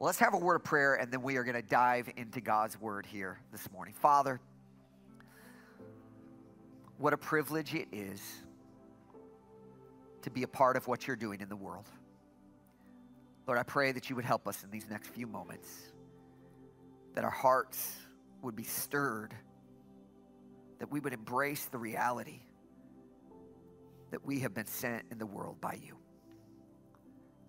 Well, let's have a word of prayer and then we are going to dive into God's word here this morning. Father, what a privilege it is to be a part of what you're doing in the world. Lord, I pray that you would help us in these next few moments, that our hearts would be stirred, that we would embrace the reality that we have been sent in the world by you.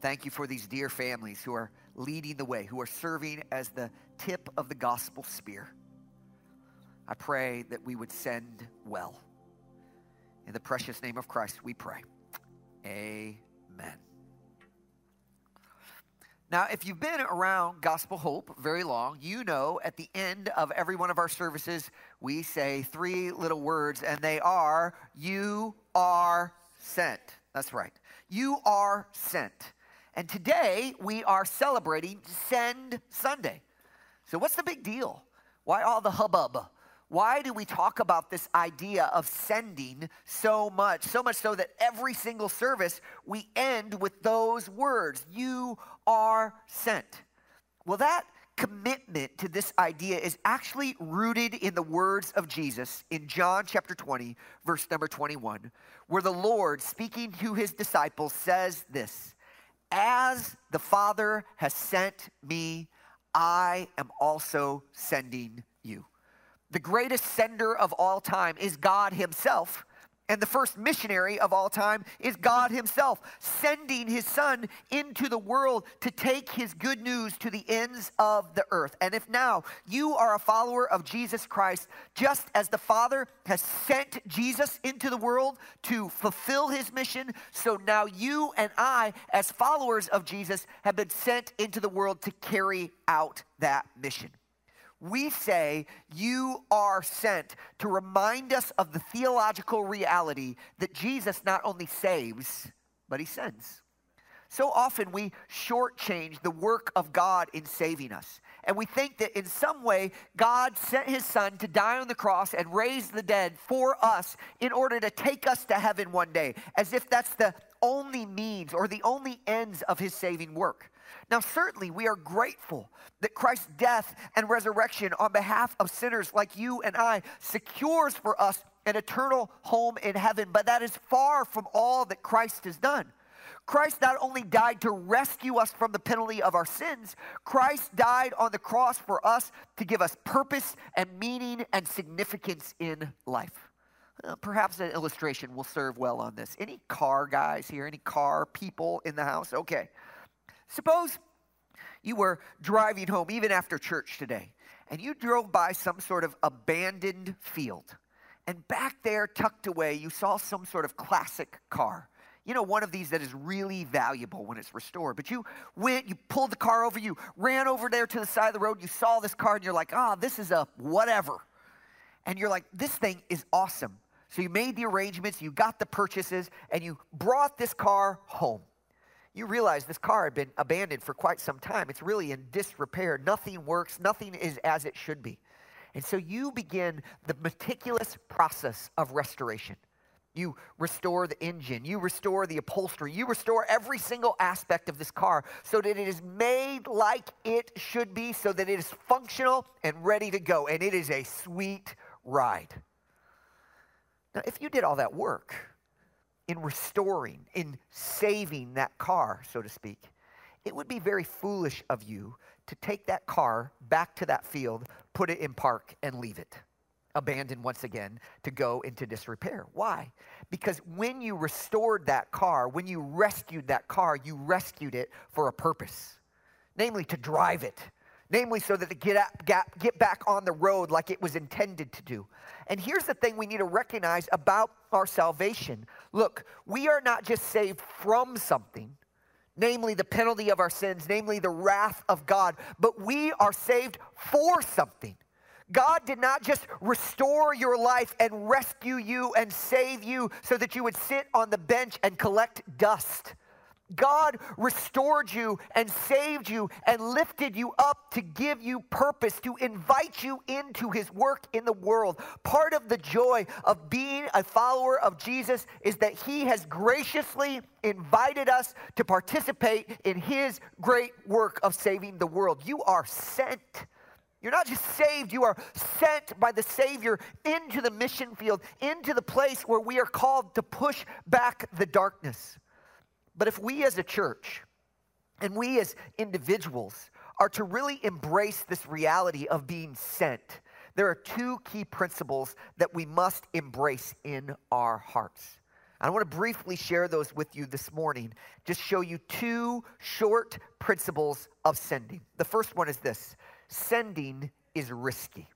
Thank you for these dear families who are leading the way, who are serving as the tip of the gospel spear. I pray that we would send well. In the precious name of Christ, we pray. Amen. Now, if you've been around Gospel Hope very long, you know at the end of every one of our services, we say three little words, and they are, You are sent. That's right. You are sent. And today we are celebrating Send Sunday. So, what's the big deal? Why all the hubbub? Why do we talk about this idea of sending so much? So much so that every single service we end with those words You are sent. Well, that commitment to this idea is actually rooted in the words of Jesus in John chapter 20, verse number 21, where the Lord, speaking to his disciples, says this As the Father has sent me, I am also sending you. The greatest sender of all time is God Himself. And the first missionary of all time is God Himself, sending His Son into the world to take His good news to the ends of the earth. And if now you are a follower of Jesus Christ, just as the Father has sent Jesus into the world to fulfill His mission, so now you and I, as followers of Jesus, have been sent into the world to carry out that mission we say you are sent to remind us of the theological reality that Jesus not only saves, but he sends. So often we shortchange the work of God in saving us. And we think that in some way God sent his son to die on the cross and raise the dead for us in order to take us to heaven one day, as if that's the only means or the only ends of his saving work. Now, certainly, we are grateful that Christ's death and resurrection on behalf of sinners like you and I secures for us an eternal home in heaven, but that is far from all that Christ has done. Christ not only died to rescue us from the penalty of our sins, Christ died on the cross for us to give us purpose and meaning and significance in life. Perhaps an illustration will serve well on this. Any car guys here? Any car people in the house? Okay. Suppose you were driving home, even after church today, and you drove by some sort of abandoned field. And back there, tucked away, you saw some sort of classic car. You know, one of these that is really valuable when it's restored. But you went, you pulled the car over, you ran over there to the side of the road, you saw this car, and you're like, ah, oh, this is a whatever. And you're like, this thing is awesome. So you made the arrangements, you got the purchases, and you brought this car home you realize this car had been abandoned for quite some time. It's really in disrepair. Nothing works, nothing is as it should be. And so you begin the meticulous process of restoration. You restore the engine, you restore the upholstery, you restore every single aspect of this car so that it is made like it should be, so that it is functional and ready to go. And it is a sweet ride. Now, if you did all that work, in restoring, in saving that car, so to speak, it would be very foolish of you to take that car back to that field, put it in park, and leave it. Abandoned once again to go into disrepair. Why? Because when you restored that car, when you rescued that car, you rescued it for a purpose, namely to drive it, namely so that it get, get, get back on the road like it was intended to do. And here's the thing we need to recognize about our salvation look, we are not just saved from something, namely the penalty of our sins, namely the wrath of God, but we are saved for something. God did not just restore your life and rescue you and save you so that you would sit on the bench and collect dust. God restored you and saved you and lifted you up to give you purpose, to invite you into his work in the world. Part of the joy of being a follower of Jesus is that he has graciously invited us to participate in his great work of saving the world. You are sent. You're not just saved, you are sent by the Savior into the mission field, into the place where we are called to push back the darkness. But if we as a church and we as individuals are to really embrace this reality of being sent, there are two key principles that we must embrace in our hearts. I want to briefly share those with you this morning, just show you two short principles of sending. The first one is this sending is risky.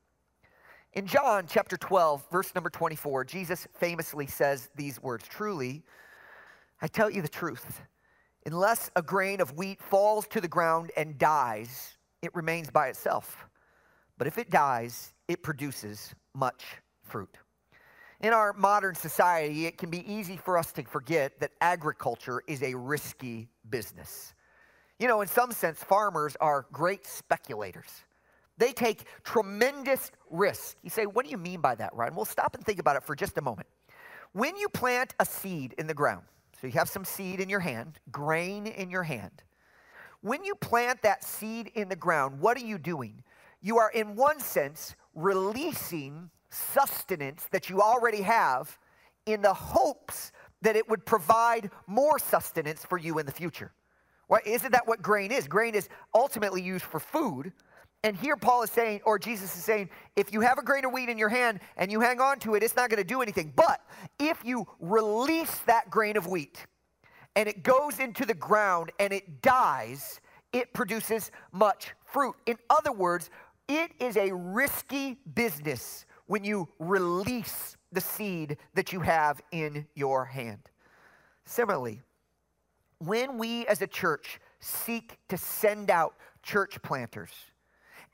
In John chapter 12, verse number 24, Jesus famously says these words Truly, I tell you the truth. Unless a grain of wheat falls to the ground and dies, it remains by itself. But if it dies, it produces much fruit. In our modern society, it can be easy for us to forget that agriculture is a risky business. You know, in some sense, farmers are great speculators. They take tremendous risk. You say, what do you mean by that, Ryan? Well, stop and think about it for just a moment. When you plant a seed in the ground, so you have some seed in your hand, grain in your hand. When you plant that seed in the ground, what are you doing? You are, in one sense, releasing sustenance that you already have in the hopes that it would provide more sustenance for you in the future. Well, isn't that what grain is? Grain is ultimately used for food, and here Paul is saying, or Jesus is saying, if you have a grain of wheat in your hand and you hang on to it, it's not going to do anything. But if you release that grain of wheat and it goes into the ground and it dies, it produces much fruit. In other words, it is a risky business when you release the seed that you have in your hand. Similarly, when we as a church seek to send out church planters,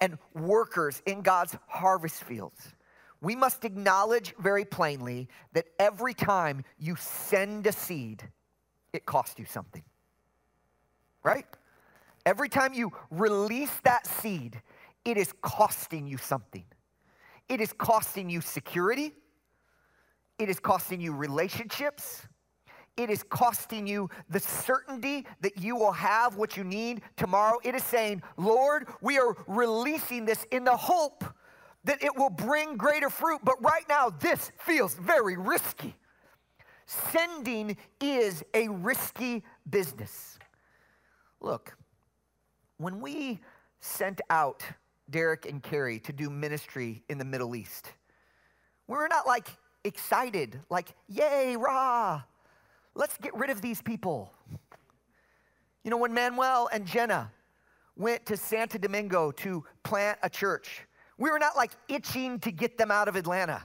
and workers in God's harvest fields. We must acknowledge very plainly that every time you send a seed, it costs you something. Right? Every time you release that seed, it is costing you something. It is costing you security. It is costing you relationships it is costing you the certainty that you will have what you need tomorrow. It is saying, Lord, we are releasing this in the hope that it will bring greater fruit. But right now, this feels very risky. Sending is a risky business. Look, when we sent out Derek and Carrie to do ministry in the Middle East, we were not like excited, like, yay, rah. Let's get rid of these people. You know, when Manuel and Jenna went to Santo Domingo to plant a church, we were not like itching to get them out of Atlanta.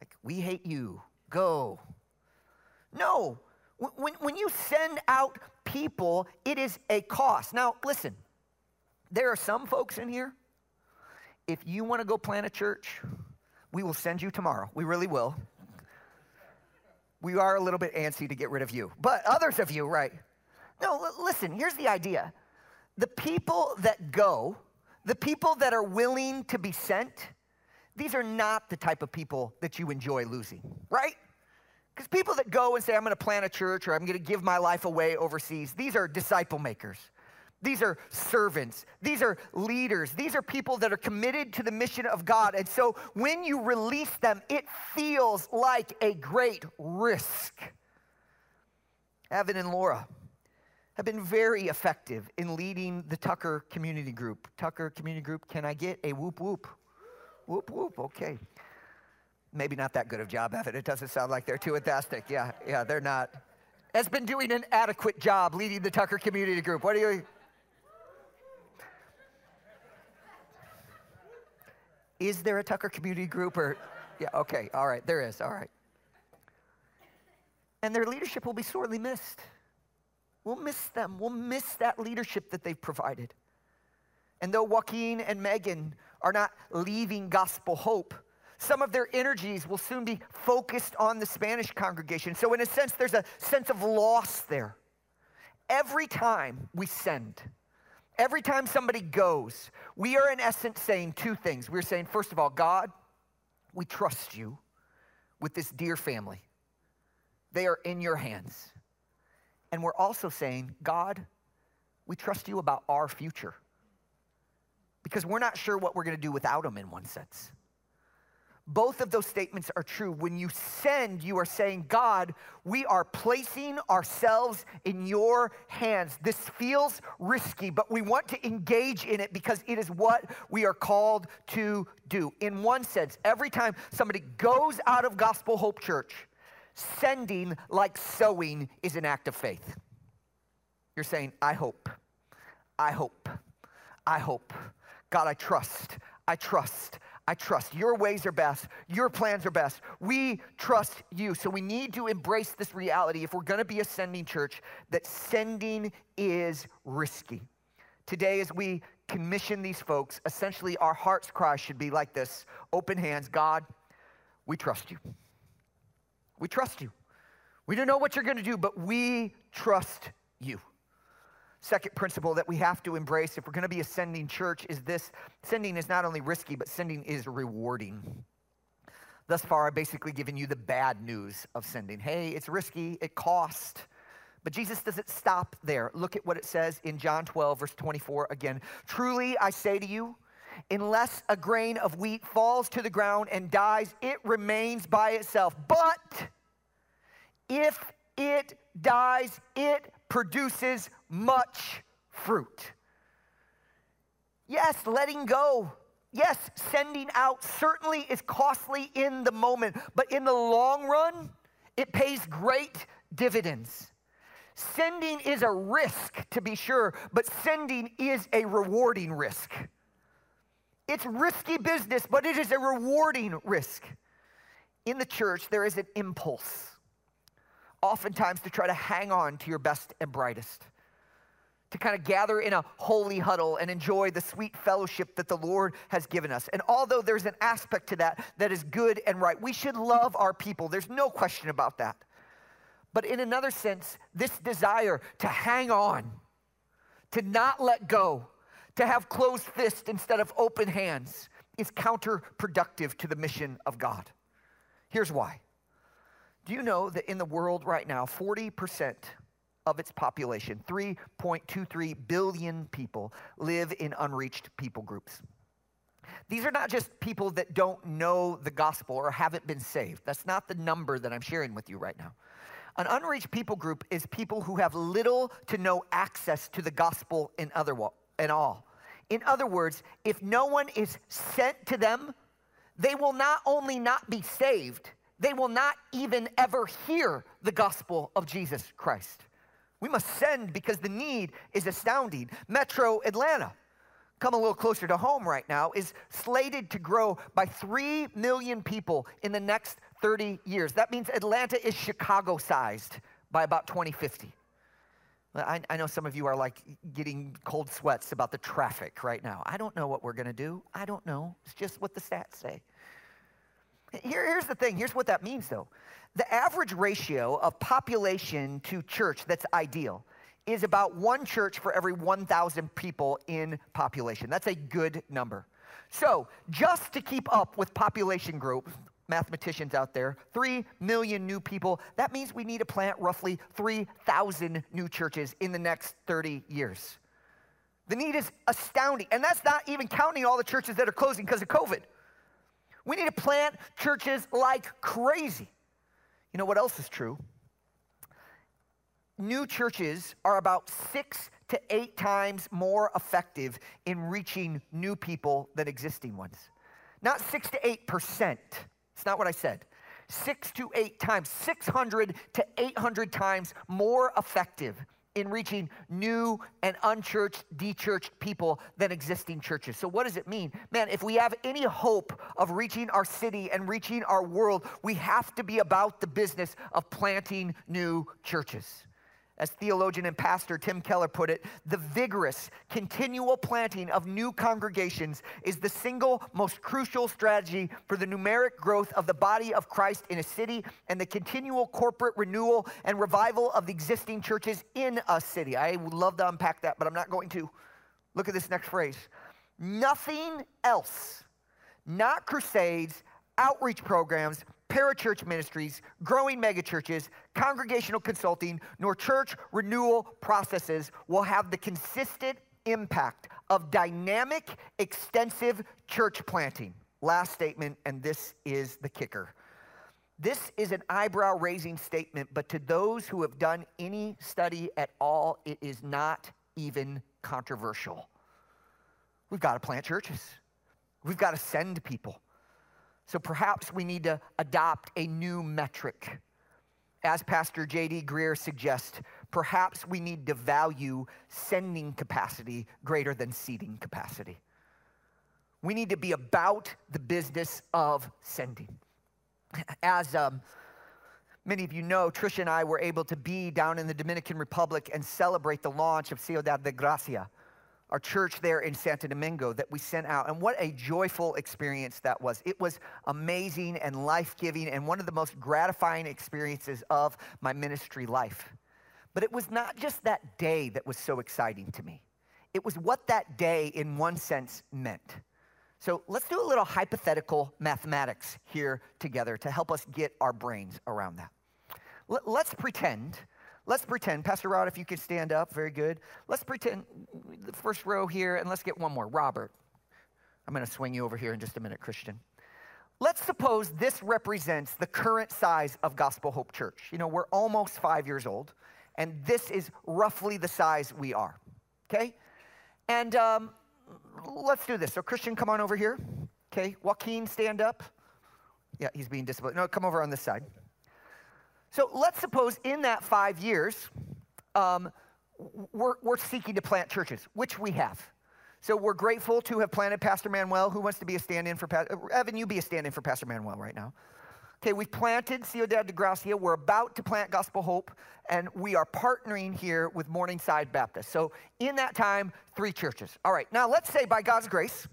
Like, we hate you, go. No, when, when you send out people, it is a cost. Now, listen, there are some folks in here, if you want to go plant a church, we will send you tomorrow. We really will we are a little bit antsy to get rid of you. But others of you, right? No, l- listen, here's the idea the people that go, the people that are willing to be sent, these are not the type of people that you enjoy losing, right? Because people that go and say, I'm going to plant a church or I'm going to give my life away overseas, these are disciple makers. These are servants. These are leaders. These are people that are committed to the mission of God. And so when you release them, it feels like a great risk. Evan and Laura have been very effective in leading the Tucker Community Group. Tucker Community Group, can I get a whoop whoop? Whoop whoop, okay. Maybe not that good of job, Evan. It doesn't sound like they're too enthusiastic. Yeah, yeah, they're not. Has been doing an adequate job leading the Tucker Community Group. What do you? Is there a Tucker community group or yeah, okay, all right, there is, all right. And their leadership will be sorely missed. We'll miss them. We'll miss that leadership that they've provided. And though Joaquin and Megan are not leaving gospel hope, some of their energies will soon be focused on the Spanish congregation. So, in a sense, there's a sense of loss there. every time we send, every time somebody goes, we are in essence saying two things. We're saying, first of all, God, we trust you with this dear family. They are in your hands. And we're also saying, God, we trust you about our future because we're not sure what we're going to do without them in one sense. Both of those statements are true. When you send, you are saying, God, we are placing ourselves in your hands. This feels risky, but we want to engage in it because it is what we are called to do. In one sense, every time somebody goes out of Gospel Hope Church, sending like sowing is an act of faith. You're saying, I hope, I hope, I hope. God, I trust, I trust, I trust. Your ways are best. Your plans are best. We trust you. So we need to embrace this reality if we're going to be a sending church that sending is risky. Today, as we commission these folks, essentially our heart's cry should be like this open hands God, we trust you. We trust you. We don't know what you're going to do, but we trust you. Second principle that we have to embrace if we're going to be a sending church is this sending is not only risky, but sending is rewarding. Thus far, I've basically given you the bad news of sending. Hey, it's risky, it costs. But Jesus doesn't stop there. Look at what it says in John 12, verse 24 again. Truly, I say to you, unless a grain of wheat falls to the ground and dies, it remains by itself. But if it dies, it produces much fruit. Yes, letting go. Yes, sending out certainly is costly in the moment, but in the long run, it pays great dividends. Sending is a risk, to be sure, but sending is a rewarding risk. It's risky business, but it is a rewarding risk. In the church, there is an impulse oftentimes to try to hang on to your best and brightest, to kind of gather in a holy huddle and enjoy the sweet fellowship that the Lord has given us. And although there's an aspect to that that is good and right, we should love our people. There's no question about that. But in another sense, this desire to hang on, to not let go, to have closed fists instead of open hands is counterproductive to the mission of God. Here's why. Do you know that in the world right now, 40% of its population, 3.23 billion people, live in unreached people groups? These are not just people that don't know the gospel or haven't been saved. That's not the number that I'm sharing with you right now. An unreached people group is people who have little to no access to the gospel in other in all. In other words, if no one is sent to them, they will not only not be saved, they will not even ever hear the gospel of Jesus Christ. We must send because the need is astounding. Metro Atlanta, come a little closer to home right now, is slated to grow by 3 million people in the next 30 years. That means Atlanta is Chicago sized by about 2050. I, I, know some of you are like getting cold sweats about the traffic right now. I don't know what we're going to do. I don't know. It's just what the stats say. Here, here's the thing here's what that means, though. The average ratio of population to church that's ideal is about one church for every 1,000 people in population. That's a good number. So, just to keep up with population growth, mathematicians out there, 3 million new people, that means we need to plant roughly 3,000 new churches in the next 30 years. The need is astounding. And that's not even counting all the churches that are closing because of COVID. We need to plant churches like crazy. You know what else is true? New churches are about six to eight times more effective in reaching new people than existing ones. Not six to eight percent. It's not what I said. Six to eight times, 600 to 800 times more effective in reaching new and unchurched, dechurched people than existing churches. So, what does it mean? Man, if we have any hope of reaching our city and reaching our world, we have to be about the business of planting new churches. As theologian and pastor Tim Keller put it, the vigorous, continual planting of new congregations is the single most crucial strategy for the numeric growth of the body of Christ in a city and the continual corporate renewal and revival of the existing churches in a city. I would love to unpack that, but I'm not going to. Look at this next phrase. Nothing else, not crusades, outreach programs, parachurch ministries, growing megachurches, congregational consulting, nor church renewal processes will have the consistent impact of dynamic, extensive church planting. Last statement, and this is the kicker. This is an eyebrow raising statement, but to those who have done any study at all, it is not even controversial. We've got to plant churches, we've got to send people. So perhaps we need to adopt a new metric. As Pastor J.D. Greear suggests, perhaps we need to value sending capacity greater than seating capacity. We need to be about the business of sending. As um, many of you know, Trisha and I were able to be down in the Dominican Republic and celebrate the launch of Ciudad de Gracia our church there in Santo Domingo that we sent out. And what a joyful experience that was. It was amazing and life giving and one of the most gratifying experiences of my ministry life. But it was not just that day that was so exciting to me, it was what that day, in one sense, meant. So let's do a little hypothetical mathematics here together to help us get our brains around that. Let's pretend Let's pretend, Pastor Rod, if you could stand up, very good. Let's pretend the first row here, and let's get one more. Robert, I'm going to swing you over here in just a minute, Christian. Let's suppose this represents the current size of Gospel Hope Church. You know, we're almost five years old, and this is roughly the size we are, okay? And um, let's do this. So, Christian, come on over here, okay? Joaquin, stand up. Yeah, he's being disciplined. No, come over on this side. So let's suppose in that five years, um, we're, we're seeking to plant churches, which we have. So we're grateful to have planted Pastor Manuel. Who wants to be a stand in for Pastor? Evan, you be a stand in for Pastor Manuel right now. Okay, we've planted Ciudad de Gracia. We're about to plant Gospel Hope, and we are partnering here with Morningside Baptist. So in that time, three churches. All right, now let's say by God's grace,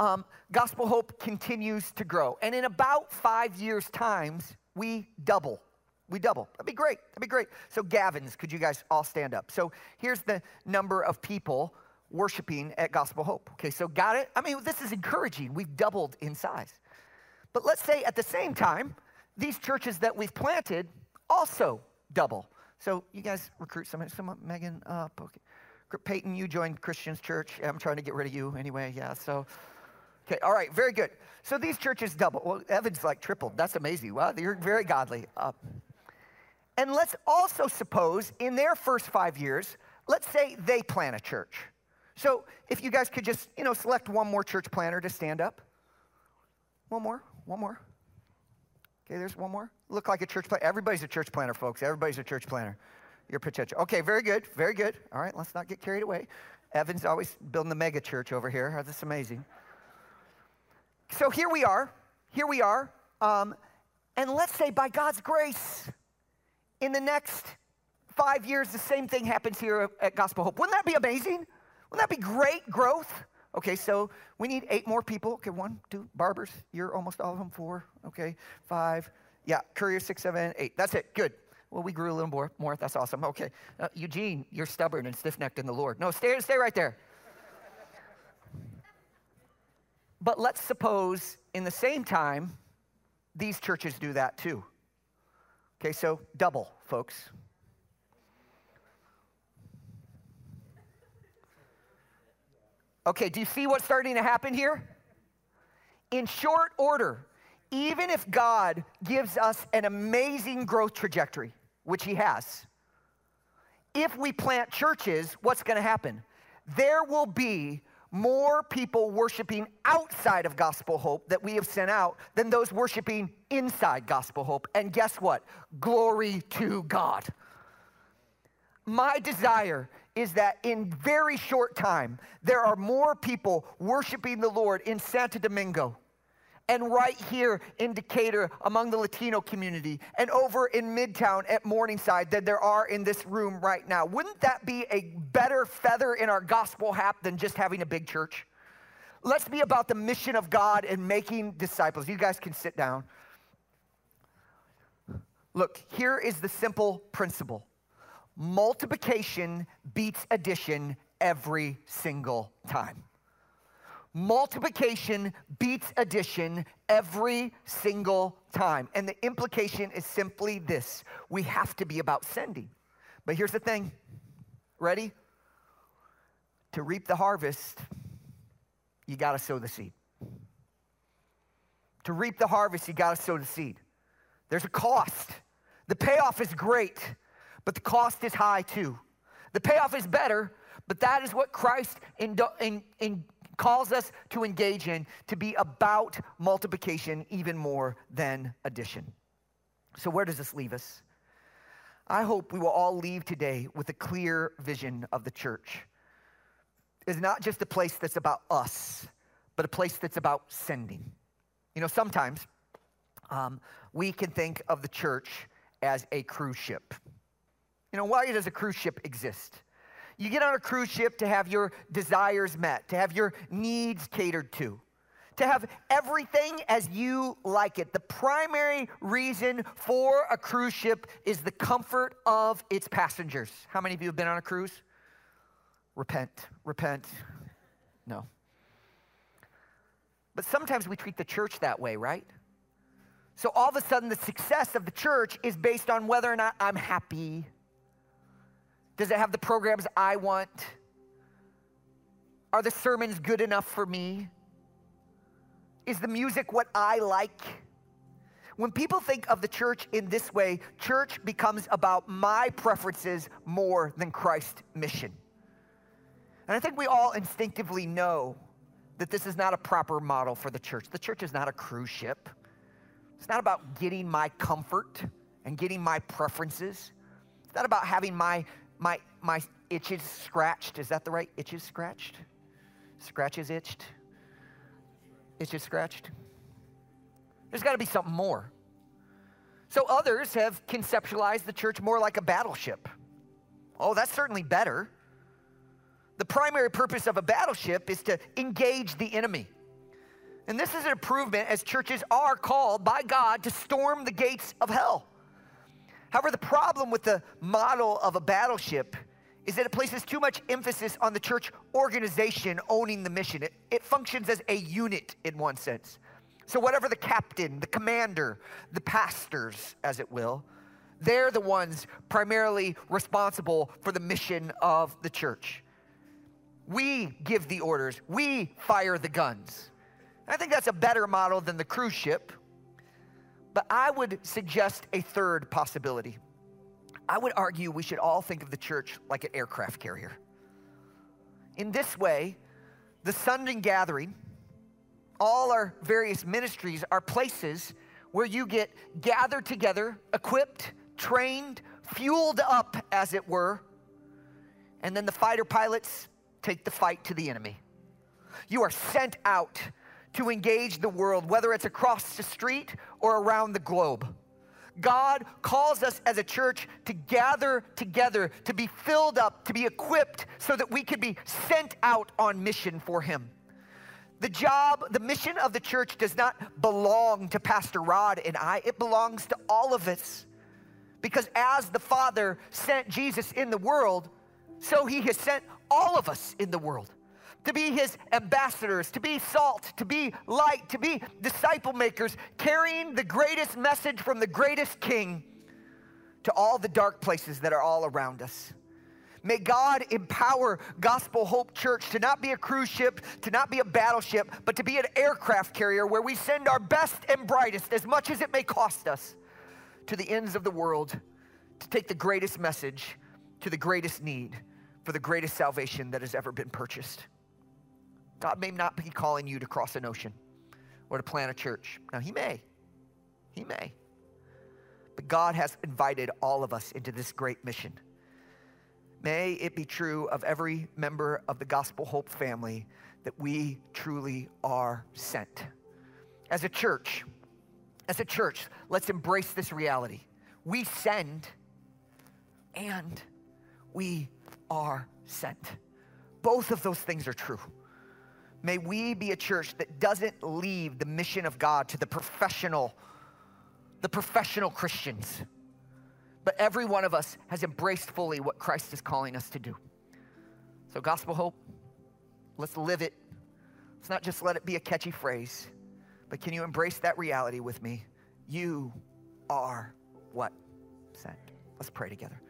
um, Gospel Hope continues to grow. And in about five years' times, we double. We double. That'd be great. That'd be great. So, Gavin's, could you guys all stand up? So, here's the number of people worshiping at Gospel Hope. Okay, so got it? I mean, this is encouraging. We've doubled in size. But let's say at the same time, these churches that we've planted also double. So, you guys recruit someone, someone Megan up. Okay. Peyton, you joined Christian's church. I'm trying to get rid of you anyway. Yeah, so Okay, all right, very good. So these churches double. Well, Evan's like tripled. That's amazing. Wow, you're very godly. Uh, and let's also suppose in their first five years, let's say they plant a church. So if you guys could just, you know, select one more church planter to stand up. One more, one more. Okay, there's one more. Look like a church planter. Everybody's a church planter, folks. Everybody's a church planter. Your potential. Okay, very good, very good. All right, let's not get carried away. Evan's always building the mega church over here. That's amazing so here we are. Here we are. Um, and let's say by God's grace, in the next five years, the same thing happens here at Gospel Hope. Wouldn't that be amazing? Wouldn't that be great growth? Okay, so we need eight more people. Okay, one, two, barbers, you're almost all of them. Four, okay, five. Yeah, courier, six, seven, eight. That's it. Good. Well, we grew a little more. More. That's awesome. Okay, uh, Eugene, you're stubborn and stiff-necked in the Lord. No, stay, stay right there. But let's suppose in the same time, these churches do that too. Okay, so double, folks. Okay, do you see what's starting to happen here? In short order, even if God gives us an amazing growth trajectory, which He has, if we plant churches, what's to happen? There will be more people worshiping outside of Gospel Hope that we have sent out than those worshiping inside Gospel Hope. And guess what? Glory to God. My desire is that in very short time, there are more people worshiping the Lord in Santo Domingo and right here in Decatur among the Latino community and over in Midtown at Morningside than there are in this room right now. Wouldn't that be a better feather in our gospel hat than just having a big church? Let's be about the mission of God and making disciples. You guys can sit down. Look, here is the simple principle multiplication beats addition every single time. Multiplication beats addition every single time. And the implication is simply this we have to be about sending. But here's the thing ready? To reap the harvest, you got to sow the seed. To reap the harvest, you got to sow the seed. There's a cost. The payoff is great, but the cost is high too. The payoff is better, but that is what Christ in, in, in calls us to engage in, to be about multiplication even more than addition. So, where does this leave us? I hope we will all leave today with a clear vision of the church. It's not just a place that's about us, but a place that's about sending. You know, sometimes um, we can think of the church as a cruise ship. You know, why does a cruise ship exist? You get on a cruise ship to have your desires met, to have your needs catered to, to have everything as you like it. The primary reason for a cruise ship is the comfort of its passengers. How many of you have been on a cruise? Repent, repent. No. But sometimes we treat the church that way, right? So all of a sudden, the success of the church is based on whether or not I'm happy, does it have the programs I want? Are the sermons good enough for me? Is the music what I like? When people think of the church in this way, church becomes about my preferences more than Christ's mission. And I think we all instinctively know that this is not a proper model for the church. The church is not a cruise ship. It's not about getting my comfort and getting my preferences. It's not about having my my, my itches scratched. Is that the right? Itches scratched? Scratches itched? Itches scratched? There's got to be something more. So others have conceptualized the church more like a battleship. Oh, that's certainly better. The primary purpose of a battleship is to engage the enemy. And this is an improvement as churches are called by God to storm the gates of hell. However, the problem with the model of a battleship is that it places too much emphasis on the church organization owning the mission. It, it functions as a unit in one sense. So, whatever the captain, the commander, the pastors, as it will, they're the ones primarily responsible for the mission of the church. We give the orders, we fire the guns. I think that's a better model than the cruise ship, but I would suggest a third possibility. I would argue we should all think of the church like an aircraft carrier. In this way, the Sunday gathering, all our various ministries are places where you get gathered together, equipped, trained, fueled up, as it were, and then the fighter pilots take the fight to the enemy. You are sent out to engage the world, whether it's across the street or around the globe. God calls us as a church to gather together, to be filled up, to be equipped so that we can be sent out on mission for Him. The job, the mission of the church does not belong to Pastor Rod and I, it belongs to all of us. Because as the Father sent Jesus in the world, so He has sent all of us in the world to be his ambassadors, to be salt, to be light, to be disciple makers, carrying the greatest message from the greatest king to all the dark places that are all around us. May God empower Gospel Hope Church to not be a cruise ship, to not be a battleship, but to be an aircraft carrier where we send our best and brightest, as much as it may cost us, to the ends of the world to take the greatest message to the greatest need for the greatest salvation that has ever been purchased. God may not be calling you to cross an ocean or to plant a church. Now, He may. He may. But God has invited all of us into this great mission. May it be true of every member of the Gospel Hope family that we truly are sent. as a church, as a church, let's embrace this reality. We send and we are sent. Both of those things are true. May we be a church that doesn't leave the mission of God to the professional, the professional Christians. But every one of us has embraced fully what Christ is calling us to do. So, gospel hope, let's live it. Let's not just let it be a catchy phrase, but can you embrace that reality with me? You are what? Sent. Let's pray together.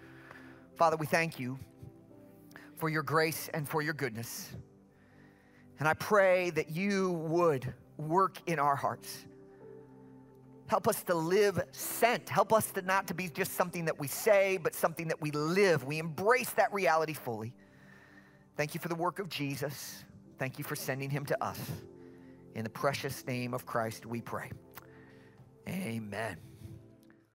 Father, we thank you for your grace and for your goodness. And I pray that you would work in our hearts. Help us to live sent. Help us to not to be just something that we say, but something that we live. We embrace that reality fully. Thank you for the work of Jesus. Thank you for sending him to us. In the precious name of Christ, we pray. Amen.